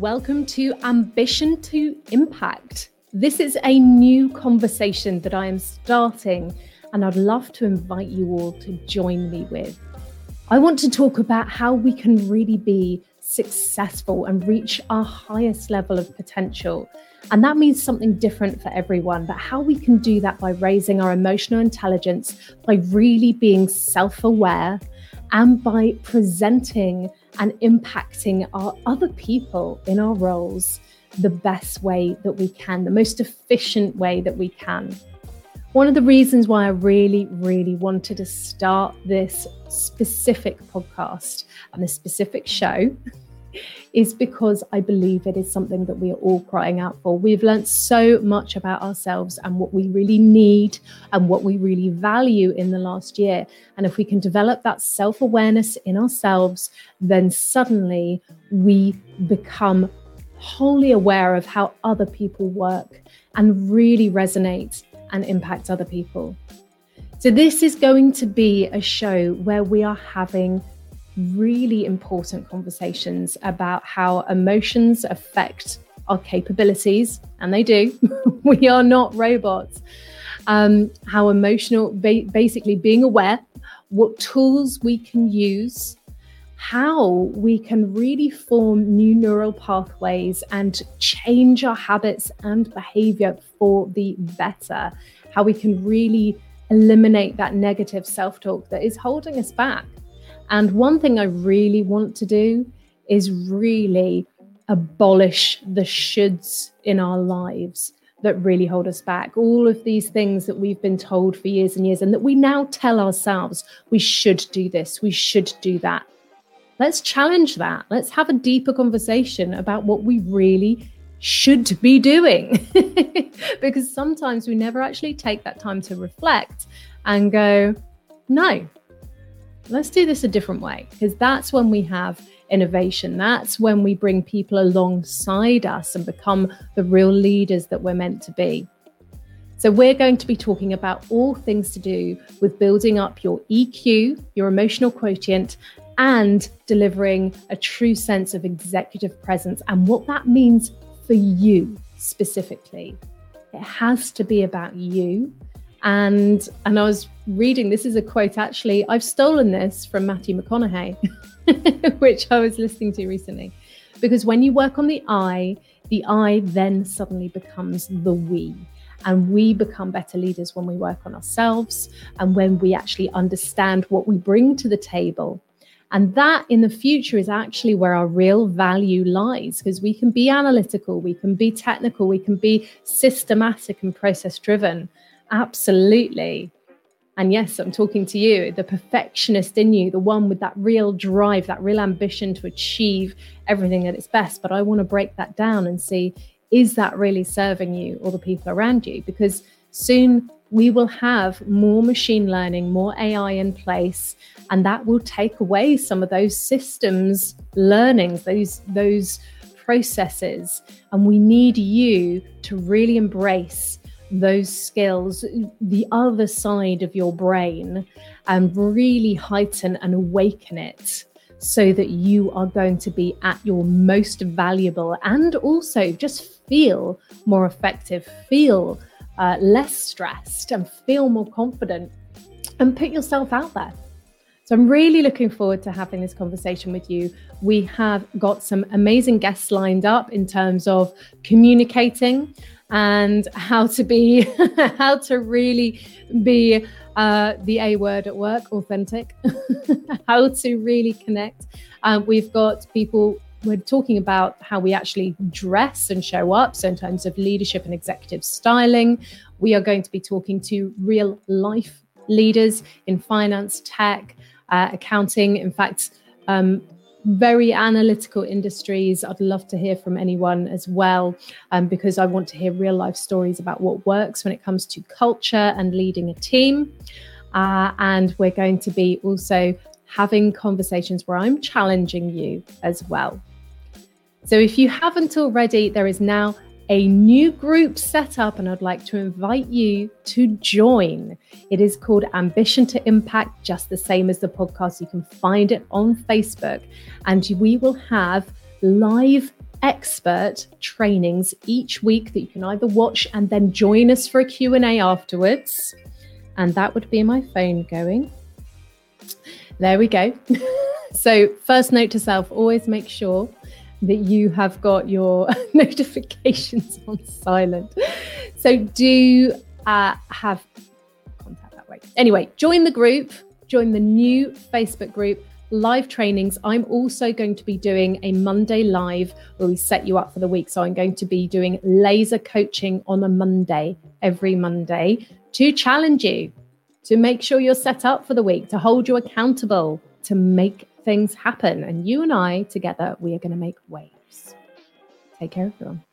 Welcome to Ambition to Impact. This is a new conversation that I am starting, and I'd love to invite you all to join me with. I want to talk about how we can really be successful and reach our highest level of potential. And that means something different for everyone, but how we can do that by raising our emotional intelligence, by really being self aware, and by presenting and impacting our other people in our roles the best way that we can, the most efficient way that we can. One of the reasons why I really, really wanted to start this specific podcast and this specific show is because I believe it is something that we are all crying out for. We've learned so much about ourselves and what we really need and what we really value in the last year. And if we can develop that self awareness in ourselves, then suddenly we become wholly aware of how other people work and really resonate and impact other people. So, this is going to be a show where we are having really important conversations about how emotions affect our capabilities, and they do. we are not robots. Um, how emotional, ba- basically being aware, what tools we can use, how we can really form new neural pathways and change our habits and behavior for the better, how we can really eliminate that negative self talk that is holding us back. And one thing I really want to do is really abolish the shoulds in our lives that really hold us back. All of these things that we've been told for years and years, and that we now tell ourselves we should do this, we should do that. Let's challenge that. Let's have a deeper conversation about what we really should be doing. because sometimes we never actually take that time to reflect and go, no, let's do this a different way. Because that's when we have innovation. That's when we bring people alongside us and become the real leaders that we're meant to be. So, we're going to be talking about all things to do with building up your EQ, your emotional quotient, and delivering a true sense of executive presence and what that means for you specifically. It has to be about you. And and I was reading this is a quote actually. I've stolen this from Matthew McConaughey, which I was listening to recently. Because when you work on the I, the I then suddenly becomes the we. And we become better leaders when we work on ourselves and when we actually understand what we bring to the table and that in the future is actually where our real value lies because we can be analytical, we can be technical, we can be systematic and process driven. Absolutely. And yes, I'm talking to you, the perfectionist in you, the one with that real drive, that real ambition to achieve everything at its best. But I want to break that down and see is that really serving you or the people around you? Because soon we will have more machine learning, more AI in place, and that will take away some of those systems learnings, those those processes. And we need you to really embrace those skills, the other side of your brain, and really heighten and awaken it so that you are going to be at your most valuable and also just feel more effective, feel uh, less stressed and feel more confident and put yourself out there. So I'm really looking forward to having this conversation with you. We have got some amazing guests lined up in terms of communicating and how to be, how to really be uh, the A word at work, authentic, how to really connect. Um, we've got people we're talking about how we actually dress and show up. So, in terms of leadership and executive styling, we are going to be talking to real life leaders in finance, tech, uh, accounting. In fact, um, very analytical industries. I'd love to hear from anyone as well, um, because I want to hear real life stories about what works when it comes to culture and leading a team. Uh, and we're going to be also having conversations where I'm challenging you as well. So if you haven't already, there is now a new group set up, and I'd like to invite you to join. It is called Ambition to Impact, just the same as the podcast. You can find it on Facebook, and we will have live expert trainings each week that you can either watch and then join us for a Q&A afterwards. And that would be my phone going. There we go. so, first note to self always make sure that you have got your notifications on silent. So, do uh, have contact that way. Anyway, join the group, join the new Facebook group live trainings. I'm also going to be doing a Monday live where we set you up for the week. So I'm going to be doing laser coaching on a Monday, every Monday, to challenge you, to make sure you're set up for the week, to hold you accountable, to make things happen. And you and I together, we are going to make waves. Take care, everyone.